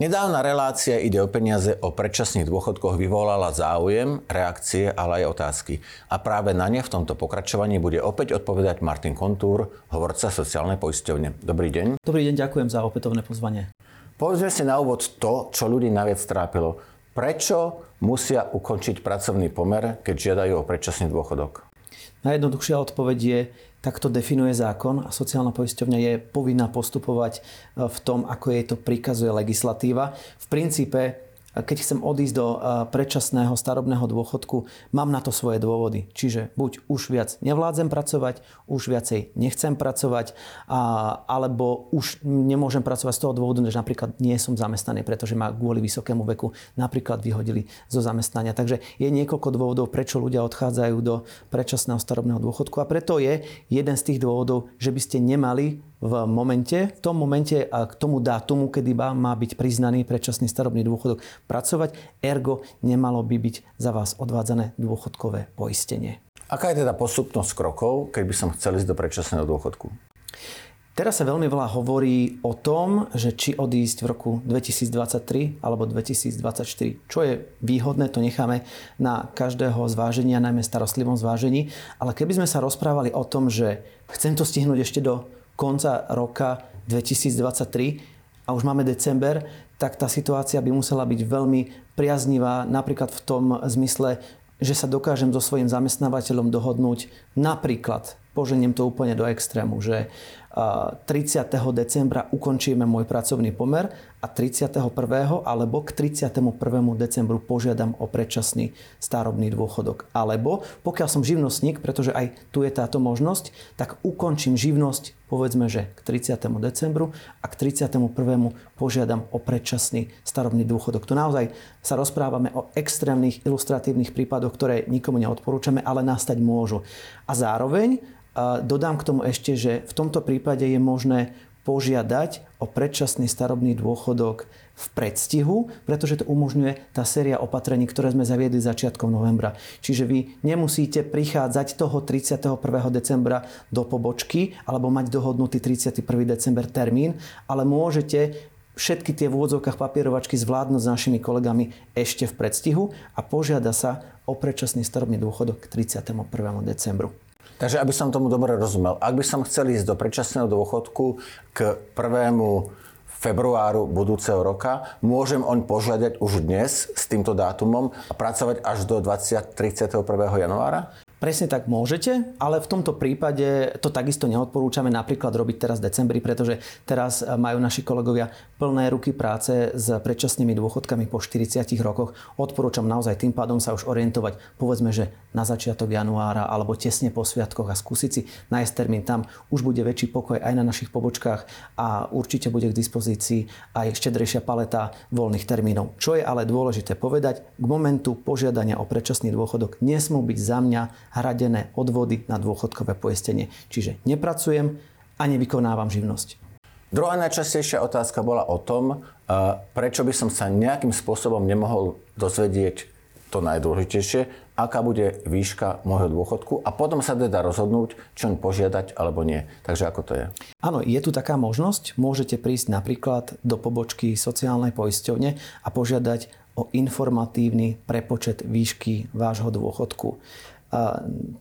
Nedávna relácia Ide o peniaze o predčasných dôchodkoch vyvolala záujem, reakcie, ale aj otázky. A práve na ne v tomto pokračovaní bude opäť odpovedať Martin Kontúr, hovorca sociálnej poisťovne. Dobrý deň. Dobrý deň, ďakujem za opätovné pozvanie. Povedzme si na úvod to, čo ľudí naviac trápilo. Prečo musia ukončiť pracovný pomer, keď žiadajú o predčasný dôchodok? Najjednoduchšia odpoveď je, Takto definuje zákon a sociálna poisťovňa je povinná postupovať e, v tom, ako jej to prikazuje legislatíva. V princípe keď chcem odísť do predčasného starobného dôchodku, mám na to svoje dôvody. Čiže buď už viac nevládzem pracovať, už viacej nechcem pracovať, alebo už nemôžem pracovať z toho dôvodu, že napríklad nie som zamestnaný, pretože ma kvôli vysokému veku napríklad vyhodili zo zamestnania. Takže je niekoľko dôvodov, prečo ľudia odchádzajú do predčasného starobného dôchodku a preto je jeden z tých dôvodov, že by ste nemali v momente, v tom momente a k tomu dátumu, kedy má byť priznaný predčasný starobný dôchodok pracovať, ergo nemalo by byť za vás odvádzané dôchodkové poistenie. Aká je teda postupnosť krokov, keď by som chcel ísť do predčasného dôchodku? Teraz sa veľmi veľa hovorí o tom, že či odísť v roku 2023 alebo 2024. Čo je výhodné, to necháme na každého zváženia, najmä starostlivom zvážení. Ale keby sme sa rozprávali o tom, že chcem to stihnúť ešte do konca roka 2023 a už máme december, tak tá situácia by musela byť veľmi priaznivá, napríklad v tom zmysle, že sa dokážem so svojím zamestnávateľom dohodnúť napríklad, poženiem to úplne do extrému, že 30. decembra ukončíme môj pracovný pomer a 31. alebo k 31. decembru požiadam o predčasný starobný dôchodok. Alebo pokiaľ som živnostník, pretože aj tu je táto možnosť, tak ukončím živnosť povedzme, že k 30. decembru a k 31. požiadam o predčasný starobný dôchodok. Tu naozaj sa rozprávame o extrémnych ilustratívnych prípadoch, ktoré nikomu neodporúčame, ale nastať môžu. A zároveň Dodám k tomu ešte, že v tomto prípade je možné požiadať o predčasný starobný dôchodok v predstihu, pretože to umožňuje tá séria opatrení, ktoré sme zaviedli začiatkom novembra. Čiže vy nemusíte prichádzať toho 31. decembra do pobočky alebo mať dohodnutý 31. december termín, ale môžete všetky tie v úvodzovkách papierovačky zvládnuť s našimi kolegami ešte v predstihu a požiada sa o predčasný starobný dôchodok k 31. decembru. Takže aby som tomu dobre rozumel, ak by som chcel ísť do predčasného dôchodku k 1. februáru budúceho roka, môžem oň požiadať už dnes s týmto dátumom a pracovať až do 20. 31. januára? Presne tak môžete, ale v tomto prípade to takisto neodporúčame napríklad robiť teraz v decembri, pretože teraz e, majú naši kolegovia plné ruky práce s predčasnými dôchodkami po 40 rokoch. Odporúčam naozaj tým pádom sa už orientovať, povedzme, že na začiatok januára alebo tesne po sviatkoch a skúsiť si nájsť termín tam. Už bude väčší pokoj aj na našich pobočkách a určite bude k dispozícii aj štedrejšia paleta voľných termínov. Čo je ale dôležité povedať, k momentu požiadania o predčasný dôchodok nesmú byť za mňa hradené odvody na dôchodkové poistenie. Čiže nepracujem a nevykonávam živnosť. Druhá najčastejšia otázka bola o tom, prečo by som sa nejakým spôsobom nemohol dozvedieť to najdôležitejšie, aká bude výška môjho dôchodku a potom sa teda rozhodnúť, čo on požiadať alebo nie. Takže ako to je? Áno, je tu taká možnosť. Môžete prísť napríklad do pobočky sociálnej poisťovne a požiadať o informatívny prepočet výšky vášho dôchodku.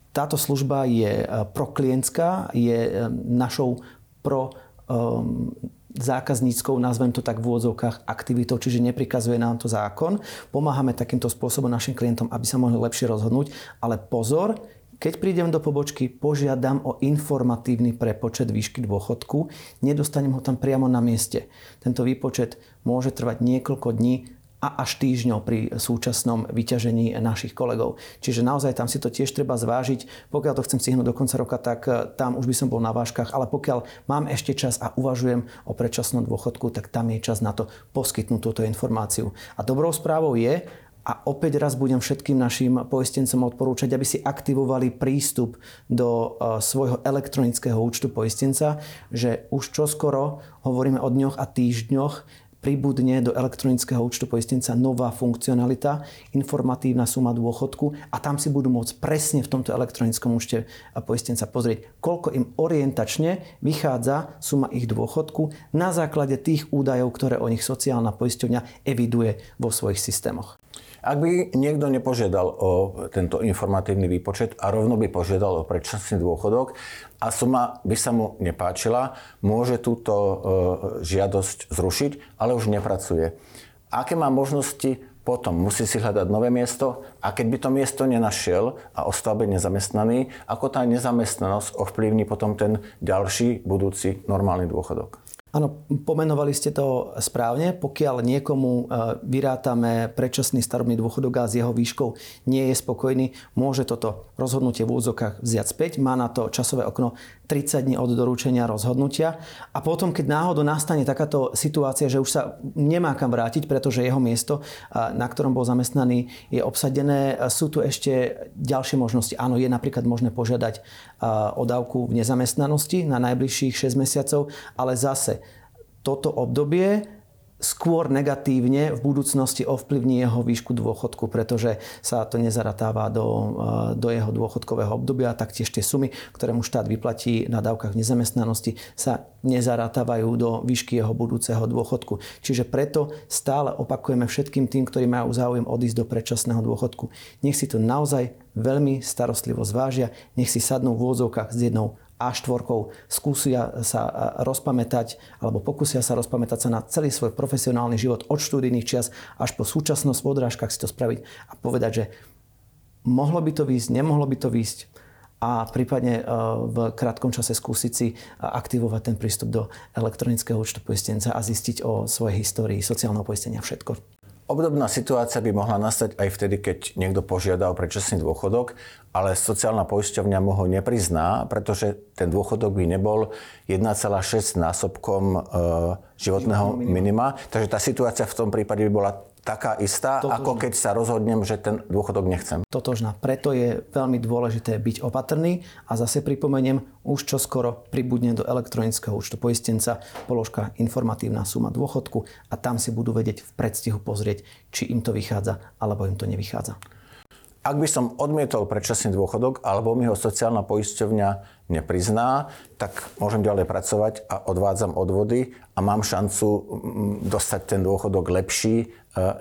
Táto služba je e, proklientská, je e, našou pro um, zákazníckou, nazvem to tak v úvodzovkách, aktivitou, čiže neprikazuje nám to zákon. Pomáhame takýmto spôsobom našim klientom, aby sa mohli lepšie rozhodnúť, ale pozor, keď prídem do pobočky, požiadam o informatívny prepočet výšky dôchodku, nedostanem ho tam priamo na mieste. Tento výpočet môže trvať niekoľko dní, a až týždňov pri súčasnom vyťažení našich kolegov. Čiže naozaj tam si to tiež treba zvážiť. Pokiaľ to chcem stihnúť do konca roka, tak eh, tam už by som bol na váškach, ale pokiaľ mám ešte čas a uvažujem o predčasnom dôchodku, tak tam je čas na to poskytnúť túto informáciu. A dobrou správou je, a opäť raz budem všetkým našim poistencom odporúčať, aby si aktivovali prístup do eh, svojho elektronického účtu poistenca, že už čoskoro hovoríme o dňoch a týždňoch, pribudne do elektronického účtu poistenca nová funkcionalita, informatívna suma dôchodku a tam si budú môcť presne v tomto elektronickom účte poistenca pozrieť, koľko im orientačne vychádza suma ich dôchodku na základe tých údajov, ktoré o nich sociálna poisťovňa eviduje vo svojich systémoch. Ak by niekto nepožiadal o tento informatívny výpočet a rovno by požiadal o predčasný dôchodok a suma by sa mu nepáčila, môže túto e, žiadosť zrušiť, ale už nepracuje. Aké má možnosti potom musí si hľadať nové miesto a keď by to miesto nenašiel a ostal by nezamestnaný, ako tá nezamestnanosť ovplyvní potom ten ďalší budúci normálny dôchodok? Áno, pomenovali ste to správne. Pokiaľ niekomu e, vyrátame predčasný starobný dôchodok a s jeho výškou nie je spokojný, môže toto rozhodnutie v úzokách vziať späť. Má na to časové okno 30 dní od doručenia rozhodnutia. A potom, keď náhodou nastane takáto situácia, že už sa nemá kam vrátiť, pretože jeho miesto, na ktorom bol zamestnaný, je obsadené, sú tu ešte ďalšie možnosti. Áno, je napríklad možné požiadať o dávku v nezamestnanosti na najbližších 6 mesiacov, ale zase toto obdobie skôr negatívne v budúcnosti ovplyvní jeho výšku dôchodku, pretože sa to nezaratáva do, eh, do jeho dôchodkového obdobia. Taktiež tie sumy, ktoré mu štát vyplatí na dávkach nezamestnanosti, sa nezaratávajú do výšky jeho budúceho dôchodku. Čiže preto stále opakujeme všetkým tým, ktorí majú záujem odísť do predčasného dôchodku. Nech si to naozaj veľmi starostlivo zvážia, nech si sadnú v úvodzovkách s jednou a4, skúsia sa rozpamätať alebo pokusia sa rozpamätať sa na celý svoj profesionálny život od študijných čias až po súčasnosť v odrážkach si to spraviť a povedať, že mohlo by to výjsť, nemohlo by to výjsť a prípadne e, v krátkom čase skúsiť si aktivovať ten prístup do elektronického účtu poistenca a zistiť o svojej histórii sociálneho poistenia všetko. Obdobná situácia by mohla nastať aj vtedy, keď niekto požiada o predčasný dôchodok, ale sociálna poisťovňa mu ho neprizná, pretože ten dôchodok by nebol 1,6 násobkom e, životného minima. Takže tá situácia v tom prípade by bola taká istá, Totožná. ako keď sa rozhodnem, že ten dôchodok nechcem. Totožná. Preto je veľmi dôležité byť opatrný a zase pripomeniem, už čoskoro pribudne do elektronického účtu poistenca položka informatívna suma dôchodku a tam si budú vedieť v predstihu pozrieť, či im to vychádza alebo im to nevychádza. Ak by som odmietol predčasný dôchodok alebo mi ho sociálna poisťovňa neprizná, tak môžem ďalej pracovať a odvádzam odvody a mám šancu dostať ten dôchodok lepší e,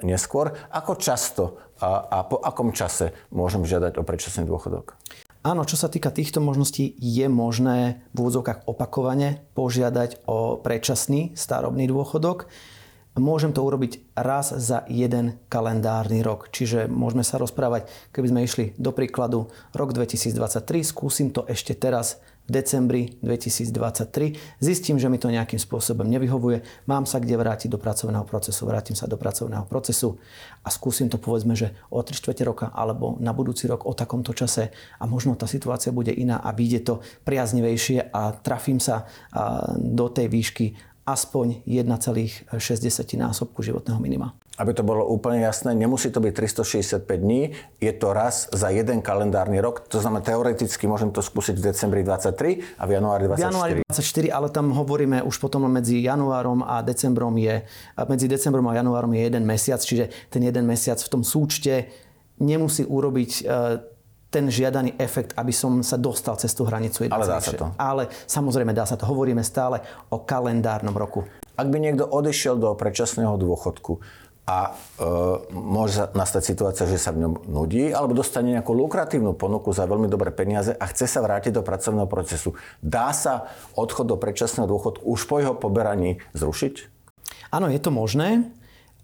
neskôr. Ako často a, a po akom čase môžem žiadať o predčasný dôchodok? Áno, čo sa týka týchto možností, je možné v úvodzovkách opakovane požiadať o predčasný starobný dôchodok. Môžem to urobiť raz za jeden kalendárny rok. Čiže môžeme sa rozprávať, keby sme išli do príkladu rok 2023, skúsim to ešte teraz v decembri 2023. Zistím, že mi to nejakým spôsobom nevyhovuje, mám sa kde vrátiť do pracovného procesu, vrátim sa do pracovného procesu a skúsim to povedzme, že o 3 čtvrte roka alebo na budúci rok o takomto čase a možno tá situácia bude iná a vyjde to priaznivejšie a trafím sa do tej výšky aspoň 1,6 násobku životného minima. Aby to bolo úplne jasné, nemusí to byť 365 dní, je to raz za jeden kalendárny rok, to znamená teoreticky môžem to skúsiť v decembri 23 a v januári 24. V januári 24, ale tam hovoríme už potom medzi januárom a decembrom je, medzi decembrom a januárom je jeden mesiac, čiže ten jeden mesiac v tom súčte nemusí urobiť e, ten žiadaný efekt, aby som sa dostal cez tú hranicu. Ale dá sa to. Ale samozrejme dá sa to. Hovoríme stále o kalendárnom roku. Ak by niekto odišiel do predčasného dôchodku a e, môže nastať situácia, že sa v ňom nudí, alebo dostane nejakú lukratívnu ponuku za veľmi dobré peniaze a chce sa vrátiť do pracovného procesu. Dá sa odchod do predčasného dôchodku už po jeho poberaní zrušiť? Áno, je to možné.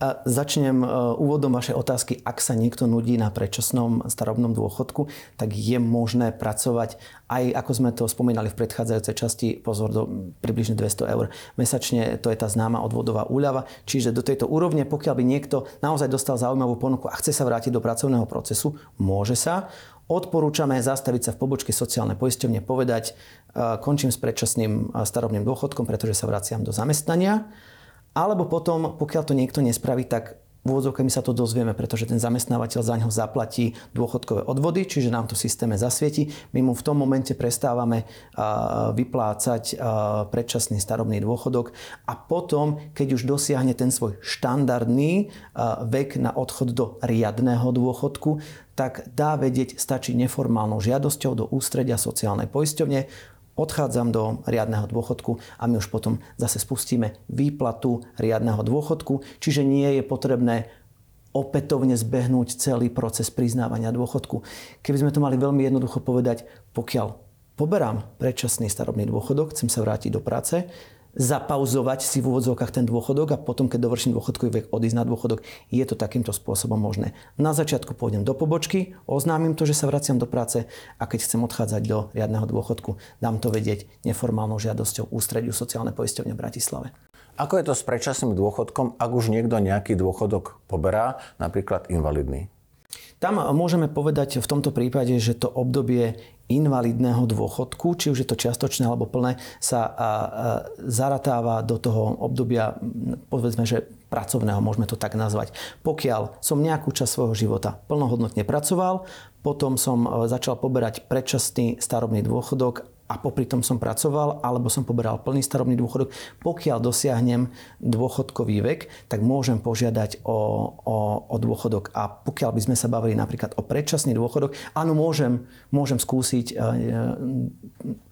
Začnem e, úvodom vašej otázky. Ak sa niekto nudí na predčasnom starobnom dôchodku, tak je možné pracovať aj, ako sme to spomínali v predchádzajúcej časti, pozor, do približne 200 eur mesačne. To je tá známa odvodová úľava. Čiže do tejto úrovne, pokiaľ by niekto naozaj dostal zaujímavú ponuku a chce sa vrátiť do pracovného procesu, môže sa. Odporúčame zastaviť sa v pobočke sociálnej poisťovne, povedať, e, končím s predčasným starobným dôchodkom, pretože sa vraciam do zamestnania alebo potom, pokiaľ to niekto nespraví, tak úvodzovkami sa to dozvieme, pretože ten zamestnávateľ za ňo zaplatí dôchodkové odvody, čiže nám to v systéme zasvieti. My mu v tom momente prestávame vyplácať predčasný starobný dôchodok a potom, keď už dosiahne ten svoj štandardný vek na odchod do riadného dôchodku, tak dá vedieť, stačí neformálnou žiadosťou do ústredia sociálnej poisťovne, odchádzam do riadneho dôchodku a my už potom zase spustíme výplatu riadneho dôchodku, čiže nie je potrebné opätovne zbehnúť celý proces priznávania dôchodku. Keby sme to mali veľmi jednoducho povedať, pokiaľ poberám predčasný starobný dôchodok, chcem sa vrátiť do práce, zapauzovať si v úvodzovkách ten dôchodok a potom, keď dovrším dôchodkový vek, odísť na dôchodok. Je to takýmto spôsobom možné. Na začiatku pôjdem do pobočky, oznámim to, že sa vraciam do práce a keď chcem odchádzať do riadneho dôchodku, dám to vedieť neformálnou žiadosťou ústrediu sociálne poisťovne v Bratislave. Ako je to s predčasným dôchodkom, ak už niekto nejaký dôchodok poberá, napríklad invalidný? Tam môžeme povedať v tomto prípade, že to obdobie invalidného dôchodku, či už je to čiastočné alebo plné, sa zaratáva do toho obdobia, povedzme, že pracovného, môžeme to tak nazvať. Pokiaľ som nejakú časť svojho života plnohodnotne pracoval, potom som e, začal poberať predčasný starobný dôchodok a popri tom som pracoval, alebo som poberal plný starobný dôchodok. Pokiaľ dosiahnem dôchodkový vek, tak môžem požiadať o, o, o dôchodok. A pokiaľ by sme sa bavili napríklad o predčasný dôchodok, áno, môžem, môžem skúsiť e, e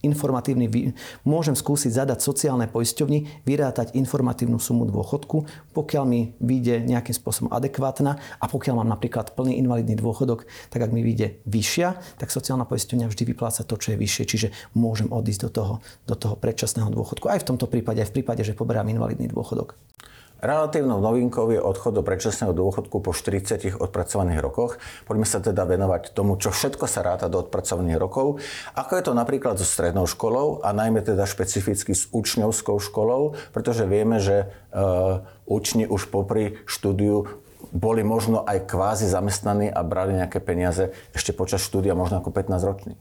informatívny, môžem skúsiť zadať sociálne poisťovni, vyrátať informatívnu sumu dôchodku, pokiaľ mi vyjde nejakým spôsobom adekvátna a pokiaľ mám napríklad plný invalidný dôchodok, tak ak mi vyjde vyššia, tak sociálna poisťovňa vždy vypláca to, čo je vyššie. Čiže môžem odísť do toho, do toho predčasného dôchodku. Aj v tomto prípade, aj v prípade, že poberám invalidný dôchodok. Relatívnou novinkou je odchod do predčasného dôchodku po 40 odpracovaných rokoch. Poďme sa teda venovať tomu, čo všetko sa ráta do odpracovaných rokov. Ako je to napríklad so strednou školou a najmä teda špecificky s učňovskou školou, pretože vieme, že uh, učni už popri štúdiu boli možno aj kvázi zamestnaní a brali nejaké peniaze ešte počas štúdia, možno ako 15 ročný.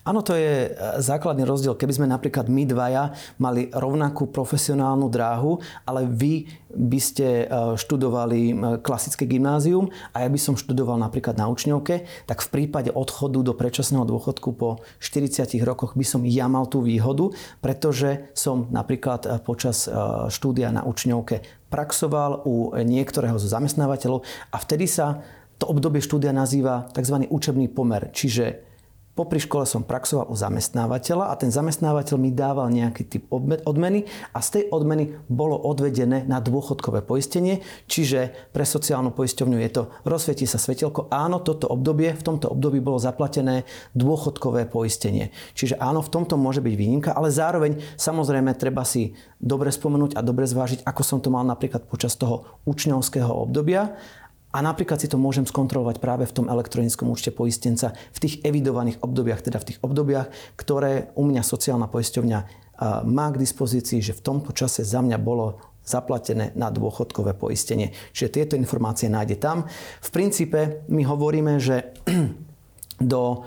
Áno, to je e, základný rozdiel. Keby sme napríklad my dvaja mali rovnakú profesionálnu dráhu, ale vy by ste e, študovali e, klasické gymnázium a ja by som študoval napríklad na učňovke, tak v prípade odchodu do predčasného dôchodku po 40 rokoch by som ja mal tú výhodu, pretože som napríklad počas štúdia na učňovke praxoval u niektorého zo zamestnávateľov a vtedy sa to obdobie štúdia nazýva tzv. učebný pomer. Čiže Popri škole som praxoval u zamestnávateľa a ten zamestnávateľ mi dával nejaký typ odmeny a z tej odmeny bolo odvedené na dôchodkové poistenie, čiže pre sociálnu poisťovňu je to rozsvieti sa svetelko, áno, toto obdobie, v tomto období bolo zaplatené dôchodkové poistenie. Čiže áno, v tomto môže byť výnimka, ale zároveň samozrejme treba si dobre spomenúť a dobre zvážiť, ako som to mal napríklad počas toho učňovského obdobia a napríklad si to môžem skontrolovať práve v tom elektronickom účte poistenca v tých evidovaných obdobiach, teda v tých obdobiach, ktoré u mňa sociálna poisťovňa má k dispozícii, že v tomto čase za mňa bolo zaplatené na dôchodkové poistenie. Čiže tieto informácie nájde tam. V princípe my hovoríme, že do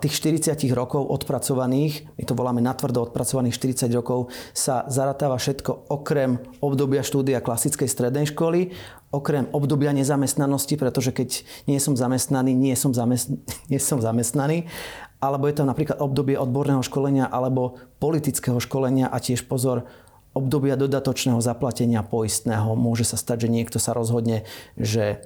tých 40 rokov odpracovaných, my to voláme natvrdo odpracovaných 40 rokov, sa zaratáva všetko okrem obdobia štúdia klasickej strednej školy, okrem obdobia nezamestnanosti, pretože keď nie som zamestnaný, nie som, zamest... nie som zamestnaný, alebo je to napríklad obdobie odborného školenia alebo politického školenia a tiež pozor, obdobia dodatočného zaplatenia poistného. Môže sa stať, že niekto sa rozhodne, že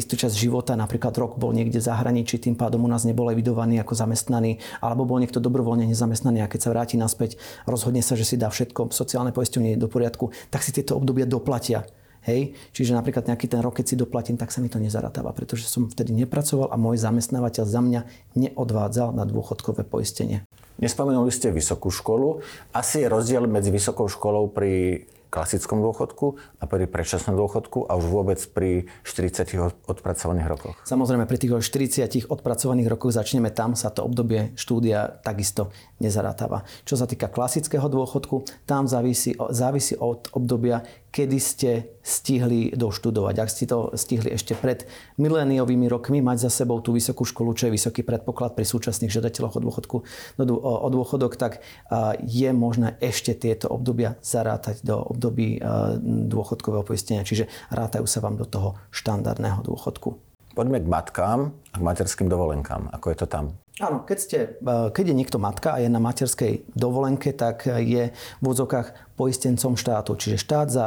istú časť života, napríklad rok bol niekde v zahraničí, tým pádom u nás nebol evidovaný ako zamestnaný, alebo bol niekto dobrovoľne nezamestnaný a keď sa vráti naspäť, rozhodne sa, že si dá všetko sociálne poisťovne do poriadku, tak si tieto obdobia doplatia. Hej? Čiže napríklad nejaký ten rok, keď si doplatím, tak sa mi to nezaratáva, pretože som vtedy nepracoval a môj zamestnávateľ za mňa neodvádzal na dôchodkové poistenie. Nespomenuli ste vysokú školu. Asi je rozdiel medzi vysokou školou pri klasickom dôchodku a pri predčasnom dôchodku a už vôbec pri 40 odpracovaných rokoch? Samozrejme, pri tých 40 odpracovaných rokoch začneme tam, sa to obdobie štúdia takisto nezaratáva. Čo sa týka klasického dôchodku, tam závisí, závisí od obdobia, kedy ste stihli doštudovať. Ak ste to stihli ešte pred miléniovými rokmi, mať za sebou tú vysokú školu, čo je vysoký predpoklad pri súčasných žiadateľoch o, dôchodku, o dôchodok, tak je možné ešte tieto obdobia zarátať do období dôchodkového poistenia. Čiže rátajú sa vám do toho štandardného dôchodku. Poďme k matkám a k materským dovolenkám. Ako je to tam? Áno, keď, ste, keď je niekto matka a je na materskej dovolenke, tak je v úzokách poistencom štátu. Čiže štát za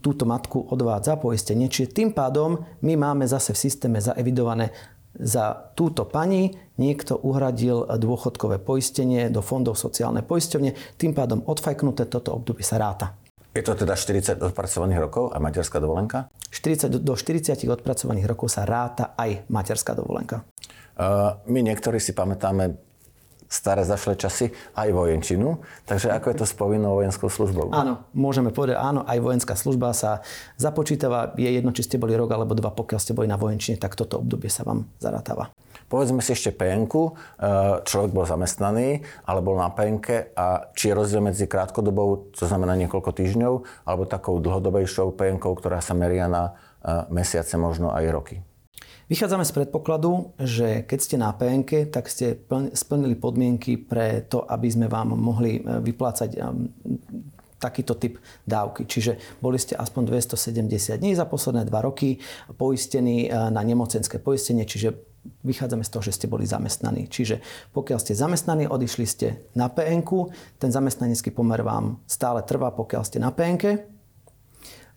túto matku odvádza poistenie. Čiže tým pádom my máme zase v systéme zaevidované za túto pani niekto uhradil dôchodkové poistenie do fondov sociálnej poisťovne, tým pádom odfajknuté toto obdobie sa ráta. Je to teda 40 odpracovaných rokov a materská dovolenka? 40, do 40 odpracovaných rokov sa ráta aj materská dovolenka. My niektorí si pamätáme staré zašle časy aj vojenčinu. Takže ako je to s povinnou vojenskou službou? Áno, môžeme povedať, áno, aj vojenská služba sa započítava. Je jedno, či ste boli rok alebo dva, pokiaľ ste boli na vojenčine, tak toto obdobie sa vám zarátava. Povedzme si ešte penku. E, človek bol zamestnaný, ale bol na penke a či je rozdiel medzi krátkodobou, to znamená niekoľko týždňov, alebo takou dlhodobejšou penkou, ktorá sa meria na e, mesiace, možno aj roky. Vychádzame z predpokladu, že keď ste na PNK, tak ste splnili podmienky pre to, aby sme vám mohli e, vyplácať e, takýto typ dávky. Čiže boli ste aspoň 270 dní za posledné dva roky poistení e, na nemocenské poistenie, čiže vychádzame z toho, že ste boli zamestnaní. Čiže pokiaľ ste zamestnaní, odišli ste na PNK, ten zamestnanecký pomer vám stále trvá, pokiaľ ste na PNK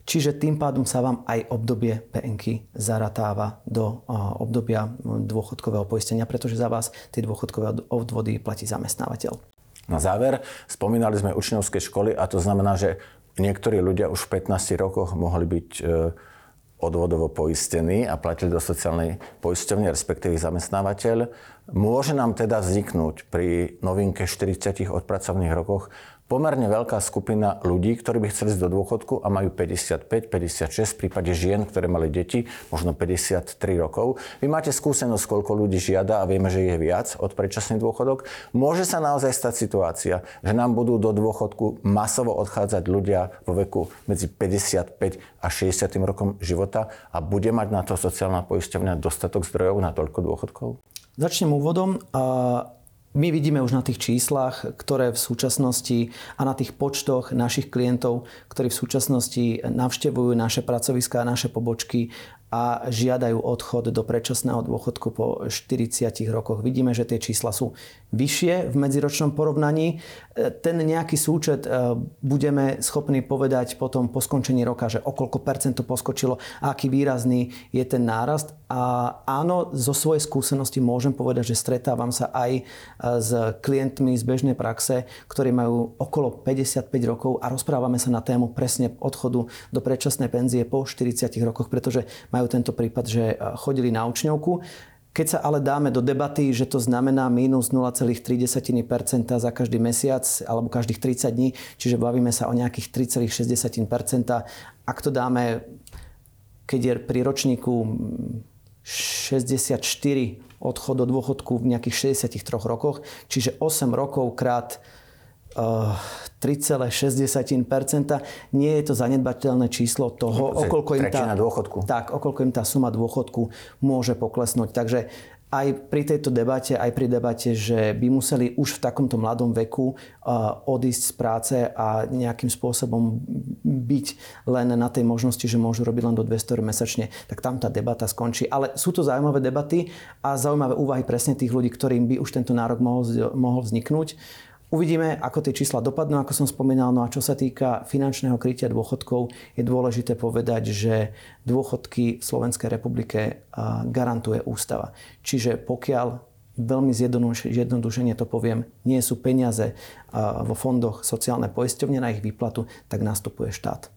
Čiže tým pádom sa vám aj obdobie PNK zaratáva do obdobia dôchodkového poistenia, pretože za vás tie dôchodkové odvody platí zamestnávateľ. Na záver, spomínali sme učňovské školy a to znamená, že niektorí ľudia už v 15 rokoch mohli byť e, odvodovo poistení a platili do sociálnej poisťovne, respektíve zamestnávateľ. Môže nám teda vzniknúť pri novinke 40 odpracovných rokoch pomerne veľká skupina ľudí, ktorí by chceli ísť do dôchodku a majú 55, 56, v prípade žien, ktoré mali deti, možno 53 rokov. Vy máte skúsenosť, koľko ľudí žiada a vieme, že je viac od predčasný dôchodok. Môže sa naozaj stať situácia, že nám budú do dôchodku masovo odchádzať ľudia vo veku medzi 55 a 60 rokom života a bude mať na to sociálna poisťovňa dostatok zdrojov na toľko dôchodkov? Začnem úvodom. My vidíme už na tých číslach, ktoré v súčasnosti a na tých počtoch našich klientov, ktorí v súčasnosti navštevujú naše pracoviská, naše pobočky a žiadajú odchod do predčasného dôchodku po 40 rokoch. Vidíme, že tie čísla sú vyššie v medziročnom porovnaní. Ten nejaký súčet e, budeme schopní povedať potom po skončení roka, že okolko percento poskočilo a aký výrazný je ten nárast. A áno, zo svojej skúsenosti môžem povedať, že stretávam sa aj e, s klientmi z bežnej praxe, ktorí majú okolo 55 rokov a rozprávame sa na tému presne odchodu do predčasnej penzie po 40 rokoch, pretože majú tento prípad, že e, chodili na učňovku. Keď sa ale dáme do debaty, že to znamená minus 0,3% za každý mesiac alebo každých 30 dní, čiže bavíme sa o nejakých 3,6%, ak to dáme, keď je pri ročníku 64 odchod do dôchodku v nejakých 63 rokoch, čiže 8 rokov krát 3,6%. Nie je to zanedbateľné číslo toho, okolko im, tá, dôchodku. Tak, okolko im tá suma dôchodku môže poklesnúť. Takže aj pri tejto debate, aj pri debate, že by museli už v takomto mladom veku odísť z práce a nejakým spôsobom byť len na tej možnosti, že môžu robiť len do 200 mesačne, tak tam tá debata skončí. Ale sú to zaujímavé debaty a zaujímavé úvahy presne tých ľudí, ktorým by už tento nárok mohol, mohol vzniknúť. Uvidíme, ako tie čísla dopadnú, ako som spomínal. No a čo sa týka finančného krytia dôchodkov, je dôležité povedať, že dôchodky v Slovenskej republike garantuje ústava. Čiže pokiaľ veľmi zjednodušene to poviem, nie sú peniaze vo fondoch sociálnej poisťovne na ich výplatu, tak nastupuje štát.